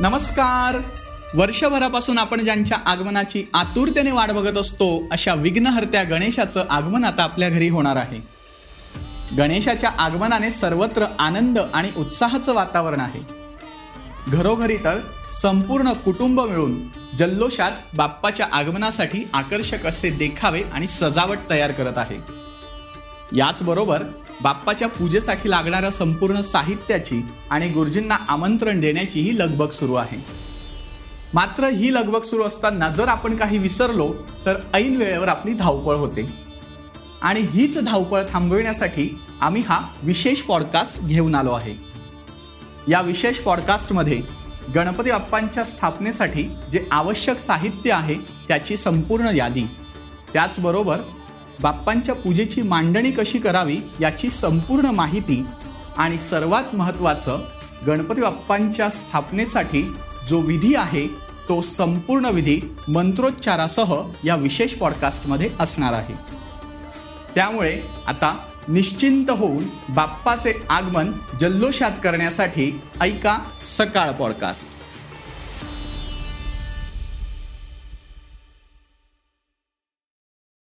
नमस्कार. वर्षभरापासून आपण ज्यांच्या आगमनाची आतुरतेने वाट बघत असतो अशा विघ्नहर्त्या गणेशाचं आगमन आता आपल्या घरी होणार आहे. गणेशाच्या आगमनाने सर्वत्र आनंद आणि उत्साहाचं वातावरण आहे. घरोघरी तर संपूर्ण कुटुंब मिळून जल्लोषात बाप्पाच्या आगमनासाठी आकर्षक असे देखावे आणि सजावट तयार करत आहे. याचबरोबर बाप्पाच्या पूजेसाठी लागणाऱ्या संपूर्ण साहित्याची आणि गुरुजींना आमंत्रण देण्याची ही लगबग सुरू आहे. मात्र ही लगबग सुरू असताना जर आपण काही विसरलो तर ऐन वेळेवर आपली धावपळ होते. आणि हीच धावपळ थांबविण्यासाठी आम्ही हा विशेष पॉडकास्ट घेऊन आलो आहे. या विशेष पॉडकास्टमध्ये गणपती बाप्पांच्या स्थापनेसाठी जे आवश्यक साहित्य आहे त्याची संपूर्ण यादी. त्याचबरोबर बाप्पांच्या पूजेची मांडणी कशी करावी याची संपूर्ण माहिती आणि सर्वात महत्त्वाचं गणपती बाप्पांच्या स्थापनेसाठी जो विधी आहे तो संपूर्ण विधी मंत्रोच्चारासह या विशेष पॉडकास्टमध्ये असणार आहे. त्यामुळे आता निश्चिंत होऊन बाप्पाचे आगमन जल्लोषात करण्यासाठी ऐका सकाळ पॉडकास्ट.